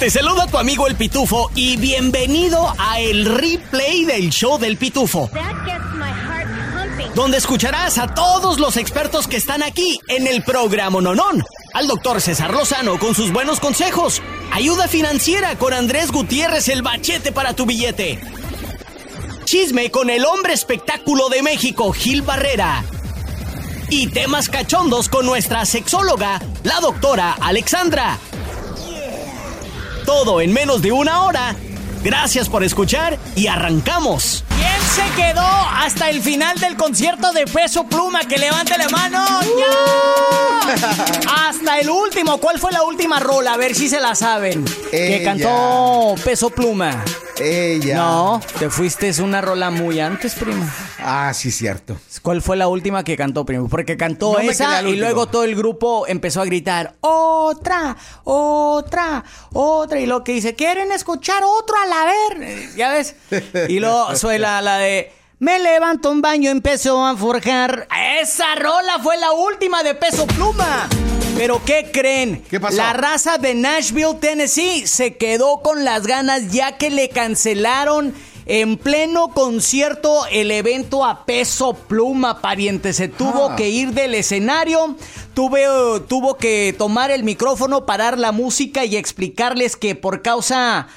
Te saluda tu amigo el Pitufo y bienvenido a el replay del show del Pitufo. Donde escucharás a todos los expertos que están aquí en el programa Nonón. Al doctor César Lozano con sus buenos consejos. Ayuda financiera con Andrés Gutiérrez el bachete para tu billete. Chisme con el hombre espectáculo de México, Gil Barrera. Y temas cachondos con nuestra sexóloga, la doctora Alexandra. Todo en menos de una hora. Gracias por escuchar y arrancamos. ¿Quién se quedó hasta el final del concierto de Peso Pluma? Que levante la mano. ¡Ya! Hasta el último. ¿Cuál fue la última rola? A ver si se la saben. Que Ella. cantó Peso Pluma. Ella. No, te fuiste es una rola muy antes, primo. Ah, sí, cierto. ¿Cuál fue la última que cantó, primo? Porque cantó No esa y luego todo el grupo empezó a gritar, otra, otra, otra. Y lo que dice, ¿quieren escuchar otro a la ver? Eh, ¿Ya ves? Y luego suena la de... Me levanto un baño, empezó a forjar. Esa rola fue la última de Peso Pluma. Pero ¿qué creen? ¿Qué pasó? La raza de Nashville, Tennessee, se quedó con las ganas ya que le cancelaron en pleno concierto el evento a peso pluma, pariente. Se tuvo Ah. que ir del escenario, tuve, tuvo que tomar el micrófono, parar la música y explicarles que por causa,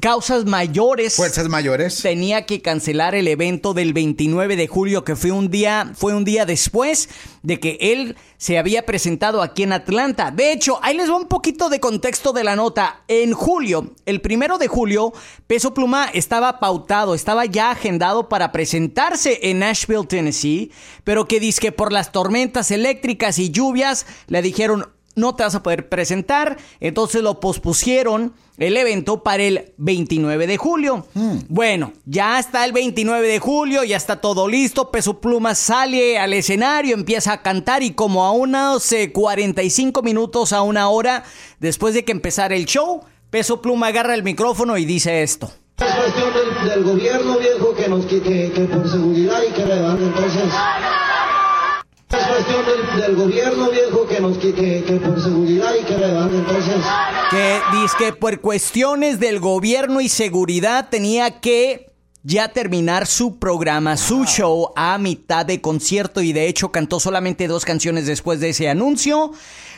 causas mayores Fuerzas mayores. tenía que cancelar el evento del 29 de julio, que fue un día, fue un día después de que él se había presentado aquí en Atlanta. De hecho, ahí les va un poquito de contexto de la nota. En julio, el primero de julio, Peso Pluma estaba pautado, estaba ya agendado para presentarse en Nashville, Tennessee, pero que dice que por las tormentas eléctricas y lluvias le dijeron no te vas a poder presentar, entonces lo pospusieron el evento para el 29 de julio. Bueno, ya está el 29 de julio, ya está todo listo, Peso Pluma sale al escenario, empieza a cantar y como a unos eh, 45 minutos a una hora después de que empezara el show, Peso Pluma agarra el micrófono y dice esto. Es cuestión del, del gobierno viejo que nos que, que, que por seguridad y que redando entonces es cuestión del, del gobierno viejo que nos que, que, que por seguridad y que redando entonces que dice que por cuestiones del gobierno y seguridad tenía que ya terminar su programa, su show a mitad de concierto y de hecho cantó solamente dos canciones después de ese anuncio.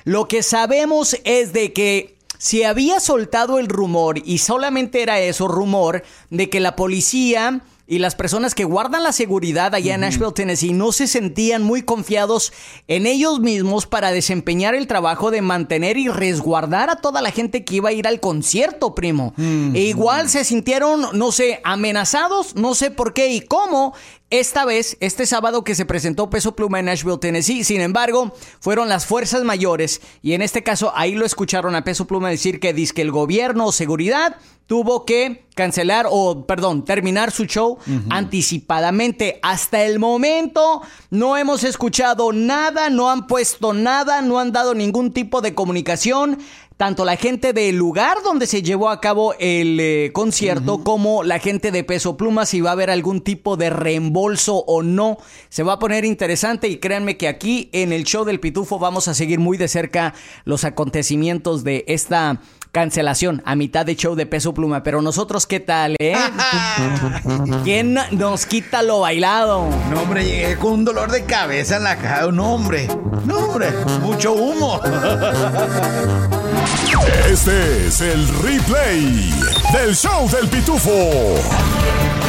Lo que sabemos es de que se había soltado el rumor y solamente era eso, rumor, de que la policía y las personas que guardan la seguridad allá en Nashville, Tennessee, no se sentían muy confiados en ellos mismos para desempeñar el trabajo de mantener y resguardar a toda la gente que iba a ir al concierto, primo. E igual se sintieron, no sé, amenazados, no sé por qué y cómo. Esta vez, este sábado que se presentó Peso Pluma en Nashville, Tennessee, sin embargo, fueron las fuerzas mayores y en este caso ahí lo escucharon a Peso Pluma decir que dice que el gobierno o seguridad tuvo que cancelar o, perdón, terminar su show anticipadamente. Hasta el momento no hemos escuchado nada, no han puesto nada, no han dado ningún tipo de comunicación. Tanto la gente del lugar donde se llevó a cabo el eh, concierto como la gente de Peso Pluma, si va a haber algún tipo de reembolso o no. Se va a poner interesante y créanme que aquí en el show del Pitufo vamos a seguir muy de cerca los acontecimientos de esta cancelación a mitad de show de Peso Pluma. Pero nosotros, ¿qué tal, eh? ¿Quién nos quita lo bailado? No, hombre, llegué con un dolor de cabeza en la cara. No, hombre. No, hombre. Mucho humo. Este es el replay del show del pitufo.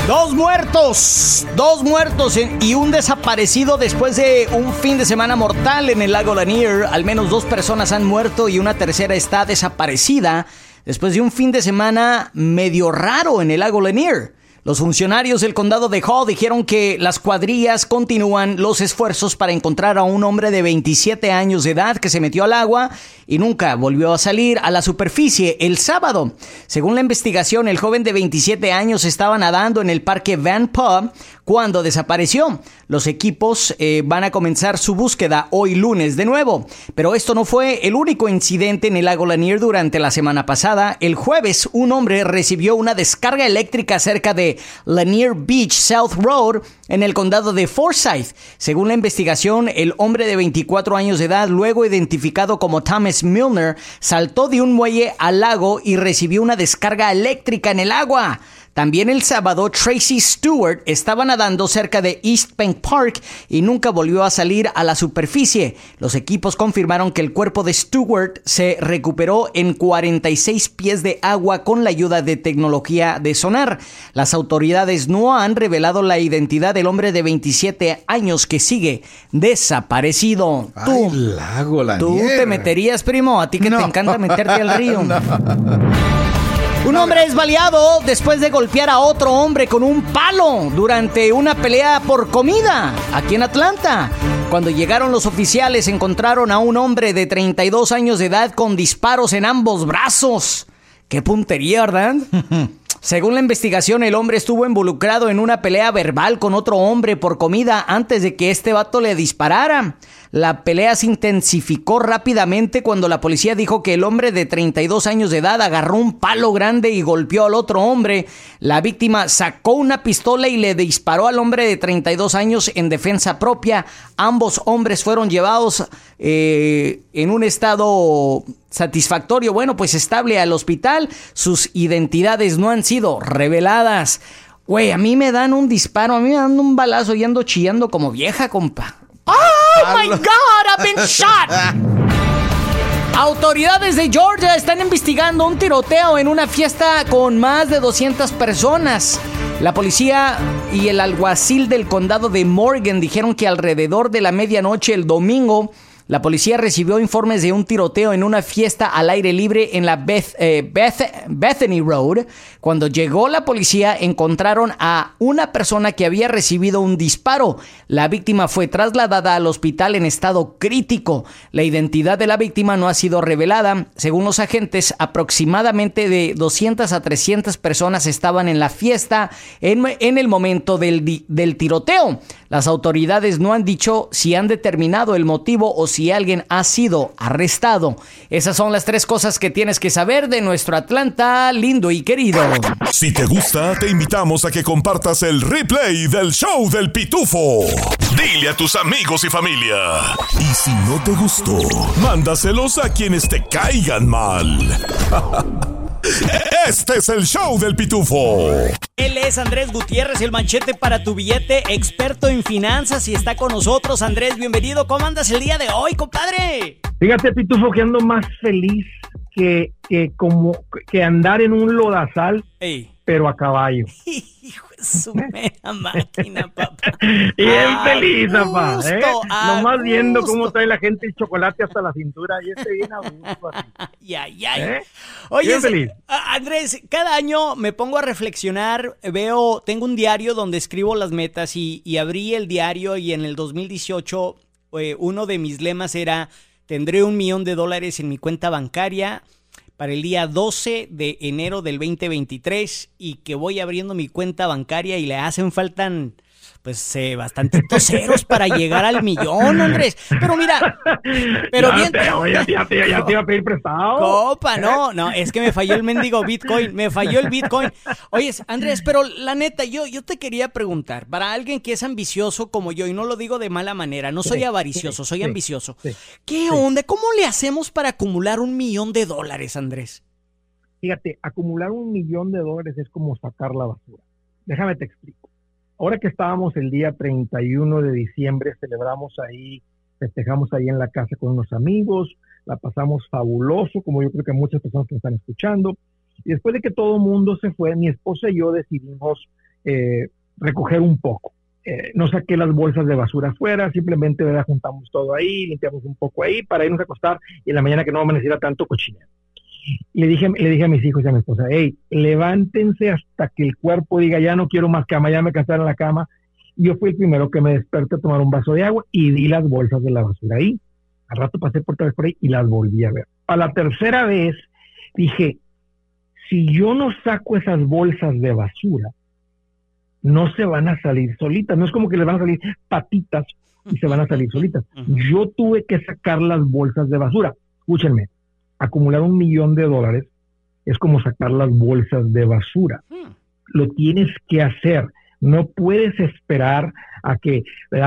Dos muertos, dos muertos y un desaparecido después de un fin de semana mortal en el lago Lanier. Al menos dos personas han muerto y una tercera está desaparecida después de un fin de semana medio raro en el lago Lanier. Los funcionarios del condado de Hall dijeron que las cuadrillas continúan los esfuerzos para encontrar a un hombre de 27 años de edad que se metió al agua y nunca volvió a salir a la superficie el sábado. Según la investigación, el joven de 27 años estaba nadando en el parque Van Pub cuando desapareció. Los equipos eh, van a comenzar su búsqueda hoy lunes de nuevo. Pero esto no fue el único incidente en el lago Lanier durante la semana pasada. El jueves, un hombre recibió una descarga eléctrica cerca de Lanier Beach South Road en el condado de Forsyth. Según la investigación, el hombre de 24 años de edad, luego identificado como Thomas Milner, saltó de un muelle al lago y recibió una descarga eléctrica en el agua. También el sábado, Tracy Stewart estaba nadando cerca de East Bank Park y nunca volvió a salir a la superficie. Los equipos confirmaron que el cuerpo de Stewart se recuperó en 46 pies de agua con la ayuda de tecnología de sonar. Las autoridades no han revelado la identidad del hombre de 27 años que sigue desaparecido. Ay, lago, la ¿Tú nieve. te meterías, primo? A ti que No. te encanta meterte al río. No. Un hombre es baleado después de golpear a otro hombre con un palo durante una pelea por comida aquí en Atlanta. Cuando llegaron los oficiales encontraron a un hombre de 32 años de edad con disparos en ambos brazos. Qué puntería, ¿verdad? Según la investigación, el hombre estuvo involucrado en una pelea verbal con otro hombre por comida antes de que este vato le disparara. La pelea se intensificó rápidamente cuando la policía dijo que el hombre de 32 años de edad agarró un palo grande y golpeó al otro hombre. La víctima sacó una pistola y le disparó al hombre de 32 años en defensa propia. Ambos hombres fueron llevados eh, en un estado satisfactorio, bueno, pues estable al hospital. Sus identidades no han sido reveladas. Güey, a mí me dan un disparo, a mí me dan un balazo y ando chillando como vieja, compa. ¡Oh, my God! I've been shot! Autoridades de Georgia están investigando un tiroteo en una fiesta con más de 200 personas. La policía y el alguacil del condado de Morgan dijeron que alrededor de la medianoche el domingo la policía recibió informes de un tiroteo en una fiesta al aire libre en la Beth- eh, Beth- Bethany Road. Cuando llegó la policía encontraron a una persona que había recibido un disparo. La víctima fue trasladada al hospital en estado crítico. La identidad de la víctima no ha sido revelada. Según los agentes, aproximadamente de 200 a 300 personas estaban en la fiesta en, en el momento del, del tiroteo. Las autoridades no han dicho si han determinado el motivo o si alguien ha sido arrestado. Esas son las tres cosas que tienes que saber de nuestro Atlanta lindo y querido. Si te gusta, te invitamos a que compartas el replay del show del pitufo. Dile a tus amigos y familia. Y si no te gustó, mándaselos a quienes te caigan mal. Este es el show del pitufo. Él es Andrés Gutiérrez, el manchete para tu billete, experto en finanzas y está con nosotros. Andrés, bienvenido. ¿Cómo andas el día de hoy, compadre? Fíjate, Pitufo, que ando más feliz que, que como que andar en un lodazal, Ey. Pero a caballo. Hijo de su mera máquina, papá. Bien feliz, papá. gusto, ¿eh? Nomás viendo cómo trae la gente el chocolate hasta la cintura y este bien a gusto. así. Ay, ay, ay. ¿Eh? Oye, Bien feliz. Andrés, cada año me pongo a reflexionar, veo, tengo un diario donde escribo las metas y, y abrí el diario y en el 2018 eh, uno de mis lemas era, tendré un millón de dólares en mi cuenta bancaria para el día 12 de enero del 2023 y que voy abriendo mi cuenta bancaria y le hacen faltan pues eh, bastantitos ceros para llegar al millón, Andrés. Pero mira, pero ya bien... Te, oye, ya, te, ya te iba a pedir prestado. Copa, no, no, es que me falló el mendigo Bitcoin, me falló el Bitcoin. Oye, Andrés, pero la neta, yo, yo te quería preguntar, para alguien que es ambicioso como yo, y no lo digo de mala manera, no soy avaricioso, soy ambicioso. ¿Qué onda? ¿Cómo le hacemos para acumular un millón de dólares, Andrés? Fíjate, acumular un millón de dólares es como sacar la basura. Déjame te explico. Ahora que estábamos el día 31 de diciembre, celebramos ahí, festejamos ahí en la casa con unos amigos, la pasamos fabuloso, como yo creo que muchas personas que están escuchando. Y después de que todo el mundo se fue, mi esposa y yo decidimos eh, recoger un poco. Eh, no saqué las bolsas de basura afuera, simplemente ¿verdad? juntamos todo ahí, limpiamos un poco ahí para irnos a acostar y en la mañana que no amaneciera tanto cochinero le dije, le dije a mis hijos y a mi esposa, hey, levántense hasta que el cuerpo diga, ya no quiero más cama, ya me cansé en la cama. Y yo fui el primero que me desperté a tomar un vaso de agua y di las bolsas de la basura ahí. Al rato pasé por otra vez por ahí y las volví a ver. A la tercera vez dije, si yo no saco esas bolsas de basura, no se van a salir solitas. No es como que les van a salir patitas y se van a salir solitas. Yo tuve que sacar las bolsas de basura. Escúchenme, acumular un millón de dólares es como sacar las bolsas de basura. lo tienes que hacer. No puedes esperar a que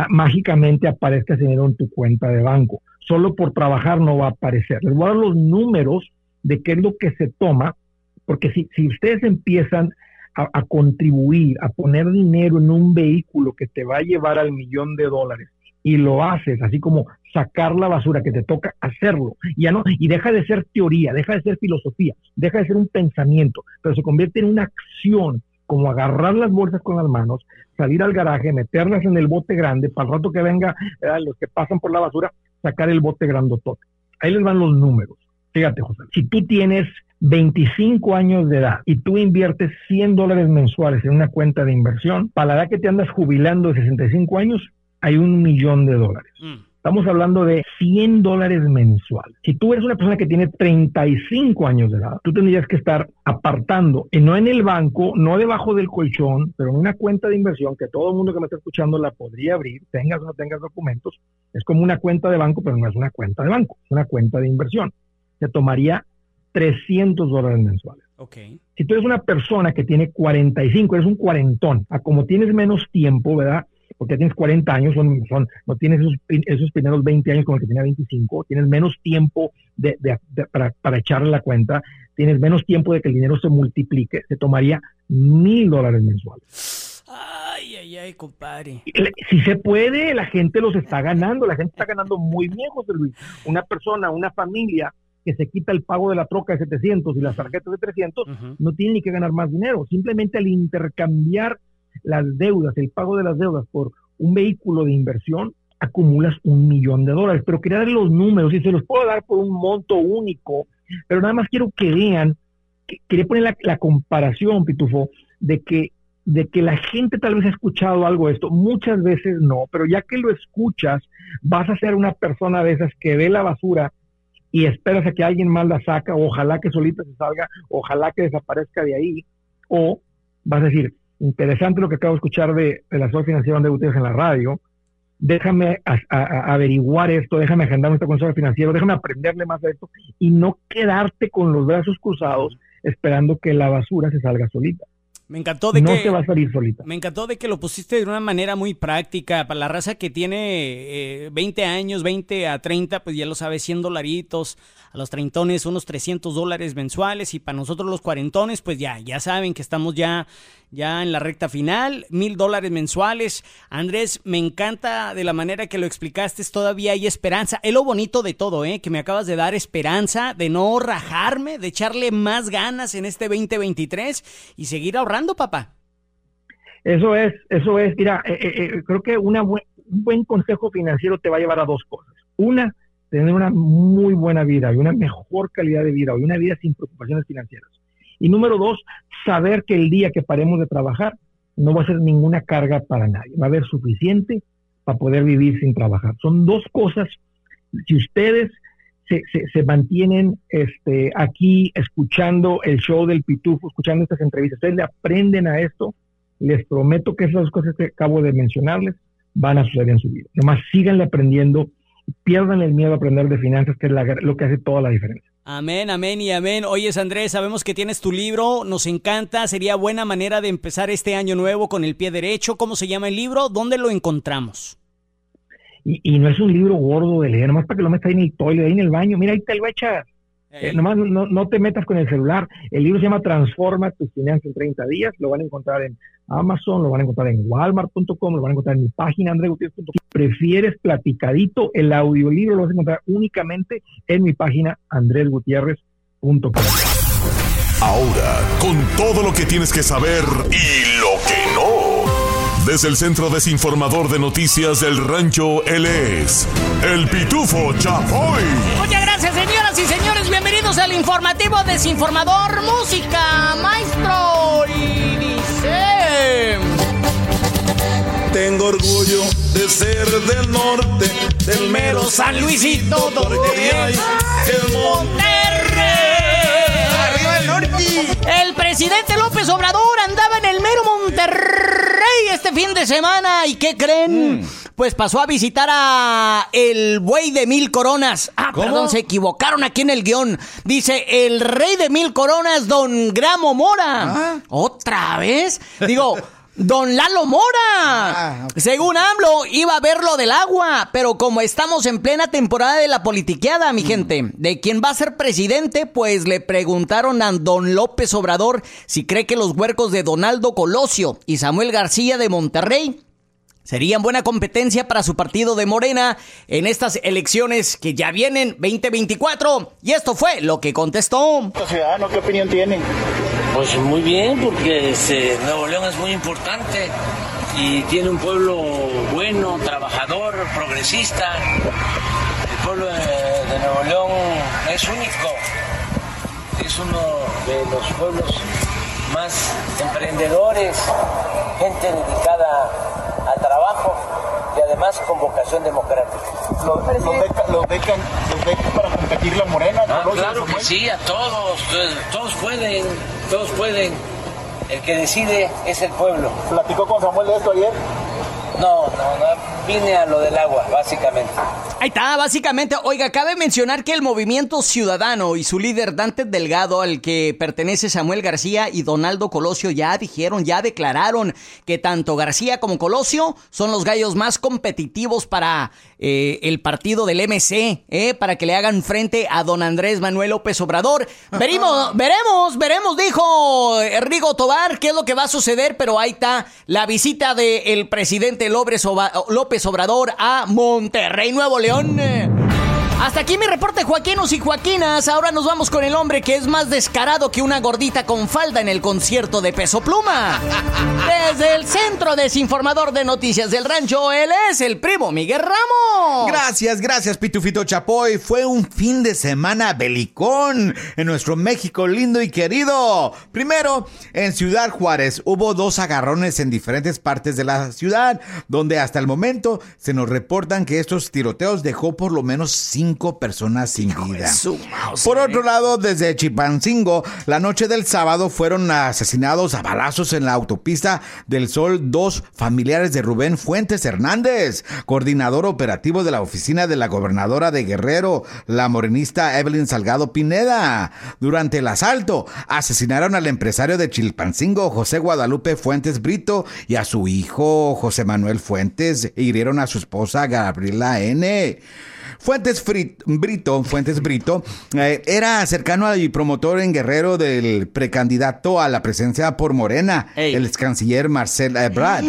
mágicamente aparezca ese dinero en tu cuenta de banco. Solo por trabajar no va a aparecer. Les voy a dar los números de qué es lo que se toma, porque si, si ustedes empiezan a, a, contribuir, a poner dinero en un vehículo que te va a llevar al millón de dólares y lo haces, así como sacar la basura que te toca hacerlo, ya no, y deja de ser teoría, deja de ser filosofía, deja de ser un pensamiento, pero se convierte en una acción como agarrar las bolsas con las manos, salir al garaje, meterlas en el bote grande, para el rato que venga los que pasan por la basura, sacar el bote grandotote. Ahí les van los números. Fíjate, José, si tú tienes 25 años de edad y tú inviertes 100 dólares mensuales en una cuenta de inversión, para la edad que te andas jubilando de 65 años, hay un millón de dólares. Mm. Estamos hablando de 100 dólares mensuales. Si tú eres una persona que tiene 35 años de edad, tú tendrías que estar apartando, y no en el banco, no debajo del colchón, pero en una cuenta de inversión que todo el mundo que me está escuchando la podría abrir, tengas o no tengas documentos. Es como una cuenta de banco, pero no es una cuenta de banco, es una cuenta de inversión. Se tomaría 300 dólares mensuales. Okay. Si tú eres una persona que tiene 45, eres un cuarentón, a como tienes menos tiempo, ¿verdad? Porque tienes 40 años, son, son, no tienes esos, esos, primeros 20 años como el que tenía 25, tienes menos tiempo de, para, para, echarle la cuenta, tienes menos tiempo de que el dinero se multiplique, se tomaría mil dólares mensuales. Ay, ay, ay, compadre. Si se puede, la gente los está ganando, la gente está ganando muy bien, José Luis. Una persona, una familia que se quita el pago de la troca de 700 y las tarjetas de 300, no tiene ni que ganar más dinero. Simplemente al intercambiar las deudas, el pago de las deudas por un vehículo de inversión, acumulas un millón de dólares. Pero quería dar los números y se los puedo dar por un monto único, pero nada más quiero que vean, que, quería poner la, comparación, Pitufo, de que de que la gente tal vez ha escuchado algo de esto, muchas veces no, pero ya que lo escuchas, vas a ser una persona de esas que ve la basura y esperas a que alguien más la saca, ojalá que solita se salga, ojalá que desaparezca de ahí, o vas a decir, interesante lo que acabo de escuchar de, de la Sociedad Financiera de ustedes en la radio. Déjame averiguar esto, déjame agendar nuestro consejo financiero, déjame aprenderle más de esto y no quedarte con los brazos cruzados esperando que la basura se salga solita. Me encantó de no que. se va a salir solita. Me encantó de que lo pusiste de una manera muy práctica. Para la raza que tiene eh, 20 años, 20 a 30, pues ya lo sabes, 100 dolaritos. A los treintones, unos 300 dólares mensuales. Y para nosotros los cuarentones, pues ya, ya saben que estamos ya ya en la recta final, mil dólares mensuales. Andrés, me encanta de la manera que lo explicaste, todavía hay esperanza. Es lo bonito de todo, ¿eh? que me acabas de dar esperanza, de no rajarme, de echarle más ganas en este 2023 y seguir ahorrando, papá. Eso es, eso es. Mira, eh, eh, eh, creo que una un buen consejo financiero te va a llevar a dos cosas. Una, tener una muy buena vida y una mejor calidad de vida y una vida sin preocupaciones financieras. Y número dos, saber que el día que paremos de trabajar no va a ser ninguna carga para nadie. Va a haber suficiente para poder vivir sin trabajar. Son dos cosas. Si ustedes se, se, mantienen este, aquí escuchando el show del Pitufo, escuchando estas entrevistas, ustedes le aprenden a esto, les prometo que esas cosas que acabo de mencionarles van a suceder en su vida. Nomás síganle aprendiendo, pierdan el miedo a aprender de finanzas, que es lo que hace toda la diferencia. Amén, amén y amén. Oyes, Andrés, sabemos que tienes tu libro, nos encanta, sería buena manera de empezar este año nuevo con el pie derecho. ¿Cómo se llama el libro? ¿Dónde lo encontramos? Y, no es un libro gordo de leer, nomás para que lo metas ahí en el toilet, ahí en el baño. Mira, ahí te lo echas. Eh, nomás no, no, te metas con el celular. El libro se llama Transforma tus finanzas en 30 días. Lo van a encontrar en Amazon, lo van a encontrar en walmart.com, lo van a encontrar en mi página andregutierrez.com. Si prefieres platicadito, el audiolibro lo vas a encontrar únicamente en mi página andresgutierrez.com. Ahora, con todo lo que tienes que saber y lo que. Desde el Centro Desinformador de Noticias del Rancho, él es el Pitufo Chapoy. Muchas gracias, señoras y señores. Bienvenidos al informativo Desinformador Música, maestro. Y dice. Tengo orgullo de ser del norte, del mero San Luisito, donde hay el Monterrey. El presidente López Obrador andaba en el mero Monterrey este fin de semana. ¿Y qué creen? Mm. pues pasó a visitar a el buey de mil coronas. Ah, perdón, se equivocaron aquí en el guion. Dice el rey de mil coronas, don Gramo Mora. Ah. ¿Otra vez? Digo, Don Lalo Mora. Ah. Según AMLO, iba a ver lo del agua, pero como estamos en plena temporada de la politiqueada, mi gente, de quién va a ser presidente, pues le preguntaron a Don López Obrador si cree que los huercos de Donaldo Colosio y Samuel García de Monterrey serían buena competencia para su partido de Morena en estas elecciones que ya vienen 2024. Y esto fue lo que contestó. ciudadano, ¿qué opinión tiene? Pues muy bien, porque este, Nuevo León es muy importante y tiene un pueblo bueno, trabajador, progresista. El pueblo de, Nuevo León es único, es uno de los pueblos más emprendedores, gente dedicada al trabajo además con vocación democrática. Los, los beca- los becan, los becan para competir la morena. Ah, claro que sí, a todos, eh, todos pueden, todos pueden. El que decide es el pueblo. ¿Platicó con Samuel de esto ayer? No, no, no, vine a lo del agua, básicamente. Ahí está, básicamente. Oiga, cabe mencionar que el movimiento ciudadano y su líder Dante Delgado, al que pertenece Samuel García y Donaldo Colosio, ya dijeron, ya declararon que tanto García como Colosio son los gallos más competitivos para eh, el partido del MC, eh, para que le hagan frente a don Andrés Manuel López Obrador. Veremos, veremos, veremos, dijo Rigo Tobar, qué es lo que va a suceder, pero ahí está la visita del presidente López Obrador a Monterrey, Nuevo León. Hasta aquí mi reporte, Joaquinos y Joaquinas. Ahora nos vamos con el hombre que es más descarado que una gordita con falda en el concierto de Peso Pluma. Desde el Centro Desinformador de Noticias del Rancho, él es el primo Miguel Ramos. Gracias, gracias, Pitufito Chapoy. Fue un fin de semana belicón en nuestro México lindo y querido. Primero, en Ciudad Juárez hubo dos agarrones en diferentes partes de la ciudad, donde hasta el momento se nos reportan que estos tiroteos dejó por lo menos cinco personas sin vida. Por otro lado, desde Chipancingo, la noche del sábado fueron asesinados a balazos en la autopista del Sol dos familiares de Rubén Fuentes Hernández, coordinador operativo de la oficina de la gobernadora de Guerrero, la morenista Evelyn Salgado Pineda. Durante el asalto, asesinaron al empresario de Chilpancingo, José Guadalupe Fuentes Brito, y a su hijo, José Manuel Fuentes, e hirieron a su esposa, Gabriela N. Fuentes Frit- Brito, Fuentes Brito, eh, era cercano al promotor en Guerrero del precandidato a la presidencia por Morena, Ey. el ex canciller Marcel Ebrard.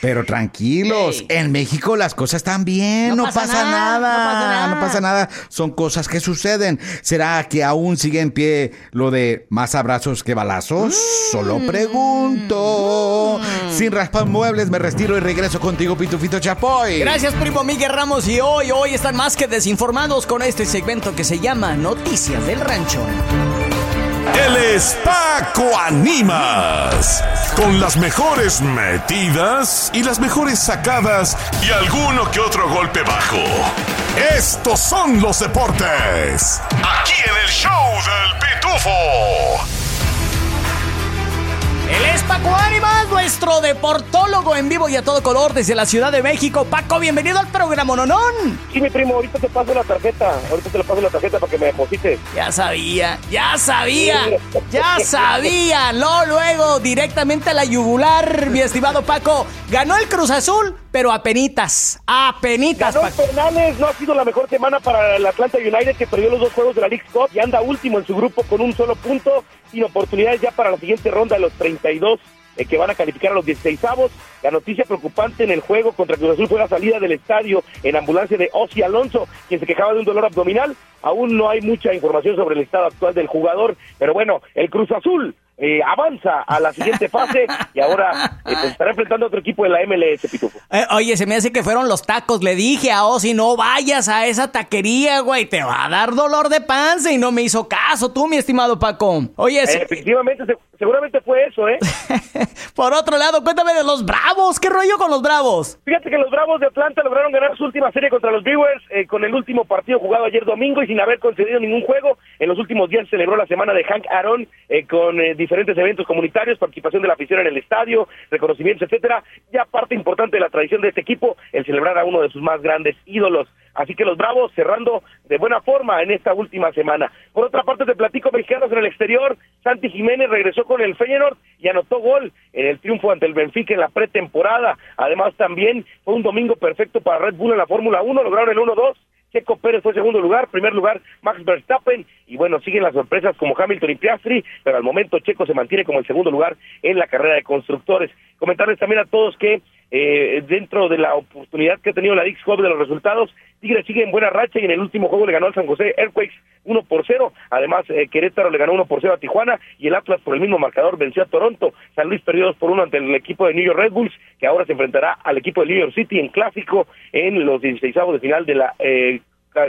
Pero tranquilos, en México las cosas están bien, No no, pasa pasa, nada, nada, no pasa nada. no pasa nada, son cosas que suceden. ¿Será que aún sigue en pie lo de más abrazos que balazos? Mm. Solo pregunto. Sin raspar muebles me retiro y regreso contigo, Pitufito Chapoy. Gracias, primo Miguel Ramos. Y hoy, hoy están más que desinformados con este segmento que se llama Noticias del Rancho. Él es Paco Animas. Con las mejores metidas y las mejores sacadas y alguno que otro golpe bajo. Estos son los deportes. Aquí en el show del Pitufo. Él es Paco Ánimas, nuestro deportólogo en vivo y a todo color desde la Ciudad de México. Paco, bienvenido al programa Nonón. Sí, mi primo, ahorita te paso la tarjeta. Ahorita te le paso la tarjeta para que me deposites. Ya sabía, ya sabía, ya sabía. No, luego directamente a la yugular, mi estimado Paco. Ganó el Cruz Azul, pero a penitas, a penitas, Ganó Paco. Fernández, no ha sido la mejor semana para el Atlanta United que perdió los dos juegos de la League Cup y anda último en su grupo con un solo punto, sin oportunidades ya para la siguiente ronda de los 32 eh, que van a calificar a los 16 avos. La noticia preocupante en el juego contra Cruz Azul fue la salida del estadio en ambulancia de Ozzy Alonso, quien se quejaba de un dolor abdominal. Aún no hay mucha información sobre el estado actual del jugador, pero bueno, el Cruz Azul eh, avanza a la siguiente fase y ahora eh, pues, estará enfrentando a otro equipo de la MLS, Pitufo. Eh, oye, se me hace que fueron los tacos. Le dije a Ozzy, no vayas a esa taquería, güey. Te va a dar dolor de panza. Y no me hizo caso tú, mi estimado Paco. Oye, efectivamente, se- seguramente fue eso, ¿eh? por otro lado, cuéntame de los bravos. ¿Qué rollo con los bravos? Fíjate que los Bravos de Atlanta lograron ganar su última serie contra los Brewers eh, con el último partido jugado ayer domingo y sin haber concedido ningún juego. En los últimos días celebró la semana de Hank Aaron eh, con diferentes eventos comunitarios, participación de la afición en el estadio, reconocimientos, etcétera. Ya parte importante de la tradición de este equipo, el celebrar a uno de sus más grandes ídolos. Así que los Bravos cerrando de buena forma en esta última semana. Por otra parte, te platico mexicanos en el exterior. Santi Jiménez regresó con el Feyenoord y anotó gol en el triunfo ante el Benfica en la pretemporada. Además, también fue un domingo perfecto para Red Bull en la Fórmula 1. Lograron el 1-2 Checo Pérez fue segundo lugar, primer lugar Max Verstappen y bueno, siguen las sorpresas como Hamilton y Piastri, pero al momento Checo se mantiene como el segundo lugar en la carrera de constructores. Comentarles también a todos que eh, dentro de la oportunidad que ha tenido la Dix Cup de los resultados, Tigre sigue en buena racha y en el último juego le ganó al San José Earthquakes 1 por 0. Además, eh, Querétaro le ganó 1 por 0 a Tijuana y el Atlas por el mismo marcador venció a Toronto. San Luis perdió 2 por 1 ante el equipo de New York Red Bulls, que ahora se enfrentará al equipo de New York City en clásico en los 16 de final de la, eh,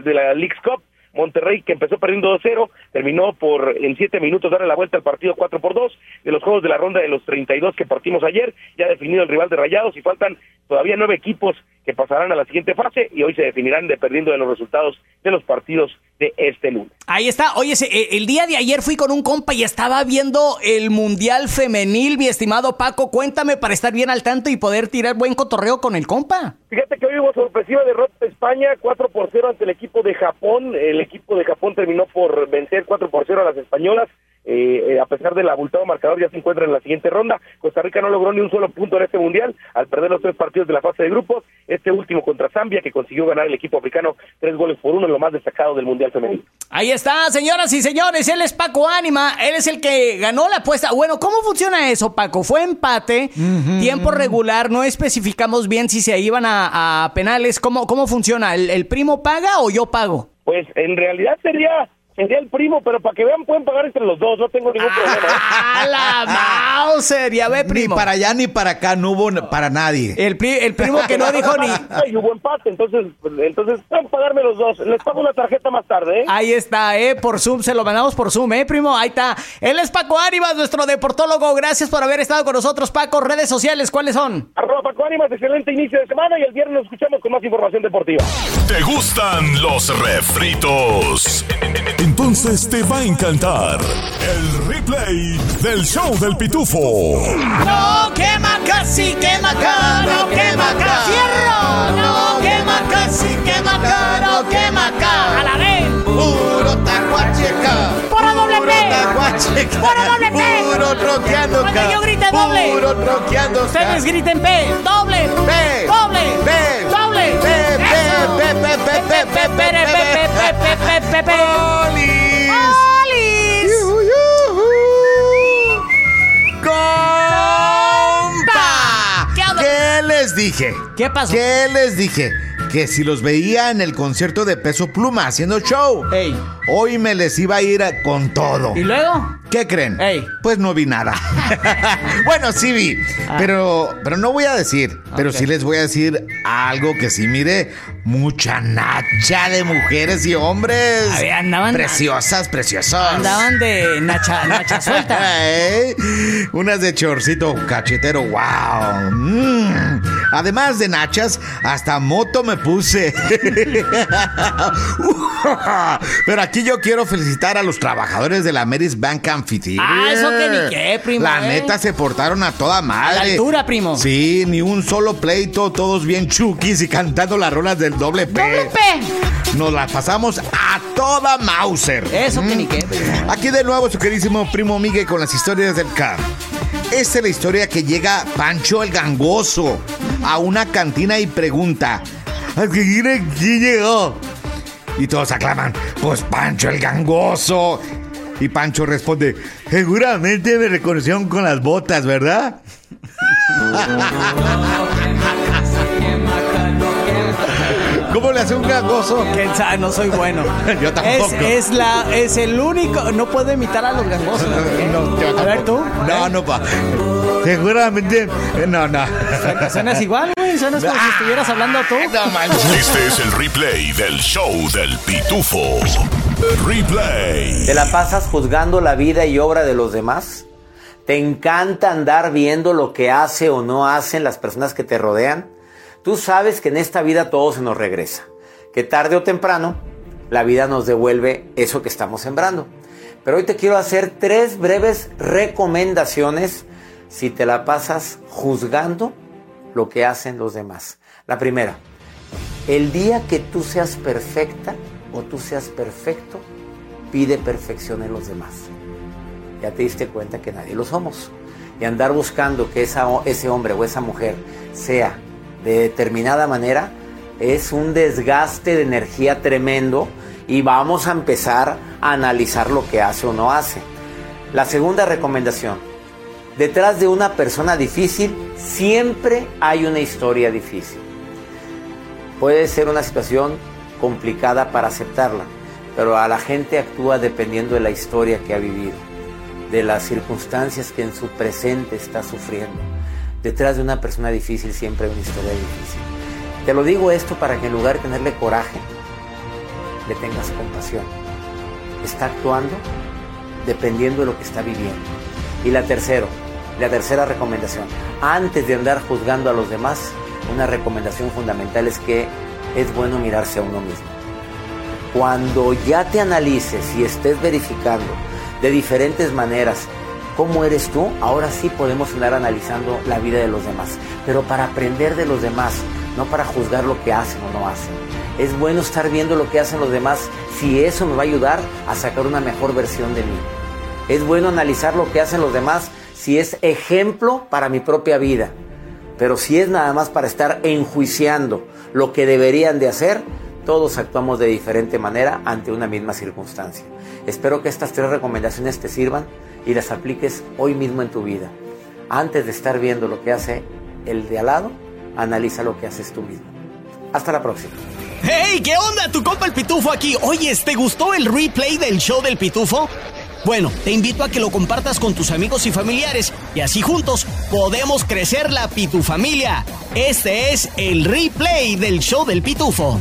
de la Leagues Cup. Monterrey, que empezó perdiendo 2-0, terminó por en 7 minutos darle la vuelta al partido 4 por 2 de los juegos de la ronda de los 32 que partimos ayer, ya definido el rival de Rayados y faltan todavía nueve equipos que pasarán a la siguiente fase y hoy se definirán dependiendo de los resultados de los partidos de este lunes. Ahí está. Oye, el día de ayer fui con un compa y estaba viendo el Mundial Femenil, mi estimado Paco. Cuéntame para estar bien al tanto y poder tirar buen cotorreo con el compa. Fíjate que hoy hubo sorpresiva derrota de España, 4 por 0 ante el equipo de Japón. El equipo de Japón terminó por vencer 4 por 0 a las españolas. Eh, eh, a pesar del abultado marcador, ya se encuentra en la siguiente ronda. Costa Rica no logró ni un solo punto en este mundial al perder los tres partidos de la fase de grupos. Este último contra Zambia, que consiguió ganar el equipo africano tres goles por uno, lo más destacado del mundial femenino. Ahí está, señoras y señores, él es Paco Ánima, él es el que ganó la apuesta. Bueno, ¿cómo funciona eso, Paco? Fue empate, tiempo regular, no especificamos bien si se iban a, penales. ¿Cómo, ¿Cómo funciona? ¿El primo paga o yo pago? Pues en realidad sería sería el primo, pero para que vean pueden pagar entre los dos, no tengo ningún problema. ¿eh? ¡Ah, la Mauser! Ya ve, primo. Ni para allá ni para acá no hubo para nadie. El, el primo que no dijo ni... Y hubo empate, entonces, entonces pueden pagarme los dos. Les pago una tarjeta más tarde, ¿eh? Ahí está, ¿eh? Por Zoom, se lo mandamos por Zoom, ¿eh, primo? Ahí está. Él es Paco Ánimas, nuestro deportólogo. Gracias por haber estado con nosotros, Paco. Redes sociales, ¿cuáles son? Arroba Paco Ánimas, excelente inicio de semana y el viernes nos escuchamos con más información deportiva. ¿Te gustan los refritos? Entonces te va a encantar el replay del show del pitufo. No quema casi, quema acá, no quema acá. Fierro, no quema casi, quema acá, no quema acá. A la vez. Puro tacuacheca. Puro doble P. Tacuacheca. Puro doble P. Puro troqueando Cuando yo grite doble. Puro troqueando Ustedes griten P. Doble. P. Doble. P. Doble. P. P. P. P. P. P. P. P. P. P. P. P. ¡Polis! Dije? ¿Qué pasó? ¿Qué les dije? Que si los veía en el concierto de Peso Pluma haciendo show, Ey. hoy me les iba a ir a- con todo. ¿Y luego? ¿Qué creen? Ey. Pues no vi nada. bueno, sí vi, pero, pero no voy a decir. Pero Ok. sí les voy a decir algo que sí mire. Mucha nacha de mujeres y hombres. A ver, andaban- Preciosas, preciosos. Andaban de nacha, nacha suelta. ¿Eh? Unas de chorcito cachetero, wow. Mm. Además de nachas, hasta moto me puse. Pero aquí yo quiero felicitar a los trabajadores de la Meris Bank Amphitheater. Ah, eso que ni qué, primo, La ¿eh? neta se portaron a toda madre. A la altura, primo. Sí, ni un solo pleito, todos bien chukis y cantando las rolas del doble P. Doble P. Nos la pasamos a toda Mauser. Eso que ni qué, primo. Aquí de nuevo su queridísimo primo Miguel con las historias del CAR. Esta es la historia que llega Pancho el Gangoso a una cantina y pregunta: ¿Quién quién llegó? Y todos aclaman: Pues Pancho el Gangoso. Y Pancho responde: Seguramente me reconocieron con las botas, ¿verdad? ¿Cómo le hace un gangoso? ¿Quién sabe? No soy bueno. Yo tampoco. Es, es la, es el único. No puedo imitar a los gangosos. No, yo a ver tú. No, no va. Seguramente. No, no. Suenas- igual, güey. Suenas como si estuvieras hablando tú. No manches. Este es el replay del show del pitufo. Replay. ¿Te la pasas juzgando la vida y obra de los demás? ¿Te encanta andar viendo lo que hace o no hacen las personas que te rodean? Tú sabes que en esta vida todo se nos regresa, que tarde o temprano la vida nos devuelve eso que estamos sembrando. Pero hoy te quiero hacer tres breves recomendaciones si te la pasas juzgando lo que hacen los demás. La primera, el día que tú seas perfecta o tú seas perfecto, pide perfección en los demás. Ya te diste cuenta que nadie lo somos. Y andar buscando que ese hombre o esa mujer sea de determinada manera es un desgaste de energía tremendo y vamos a empezar a analizar lo que hace o no hace. La segunda recomendación, detrás de una persona difícil siempre hay una historia difícil. Puede ser una situación complicada para aceptarla, pero a la gente actúa dependiendo de la historia que ha vivido, de las circunstancias que en su presente está sufriendo. Detrás de una persona difícil siempre hay una historia difícil. Te lo digo esto para que en lugar de tenerle coraje, le tengas compasión. Está actuando dependiendo de lo que está viviendo. Y la tercera, la tercera recomendación, antes de andar juzgando a los demás, una recomendación fundamental es que es bueno mirarse a uno mismo. Cuando ya te analices y estés verificando de diferentes maneras cómo eres tú, ahora sí podemos andar analizando la vida de los demás. Pero para aprender de los demás, no para juzgar lo que hacen o no hacen. Es bueno estar viendo lo que hacen los demás si eso me va a ayudar a sacar una mejor versión de mí. Es bueno analizar lo que hacen los demás si es ejemplo para mi propia vida. Pero si es nada más para estar enjuiciando lo que deberían de hacer, todos actuamos de diferente manera ante una misma circunstancia. Espero que estas tres recomendaciones te sirvan y las apliques hoy mismo en tu vida. Antes de estar viendo lo que hace el de al lado, analiza lo que haces tú mismo. Hasta la próxima. ¡Hey! ¿Qué onda? Tu compa el Pitufo aquí. Oye, ¿te gustó el replay del show del Pitufo? Bueno, te invito a que lo compartas con tus amigos y familiares y así juntos podemos crecer la Pitufamilia. Este es el replay del show del Pitufo.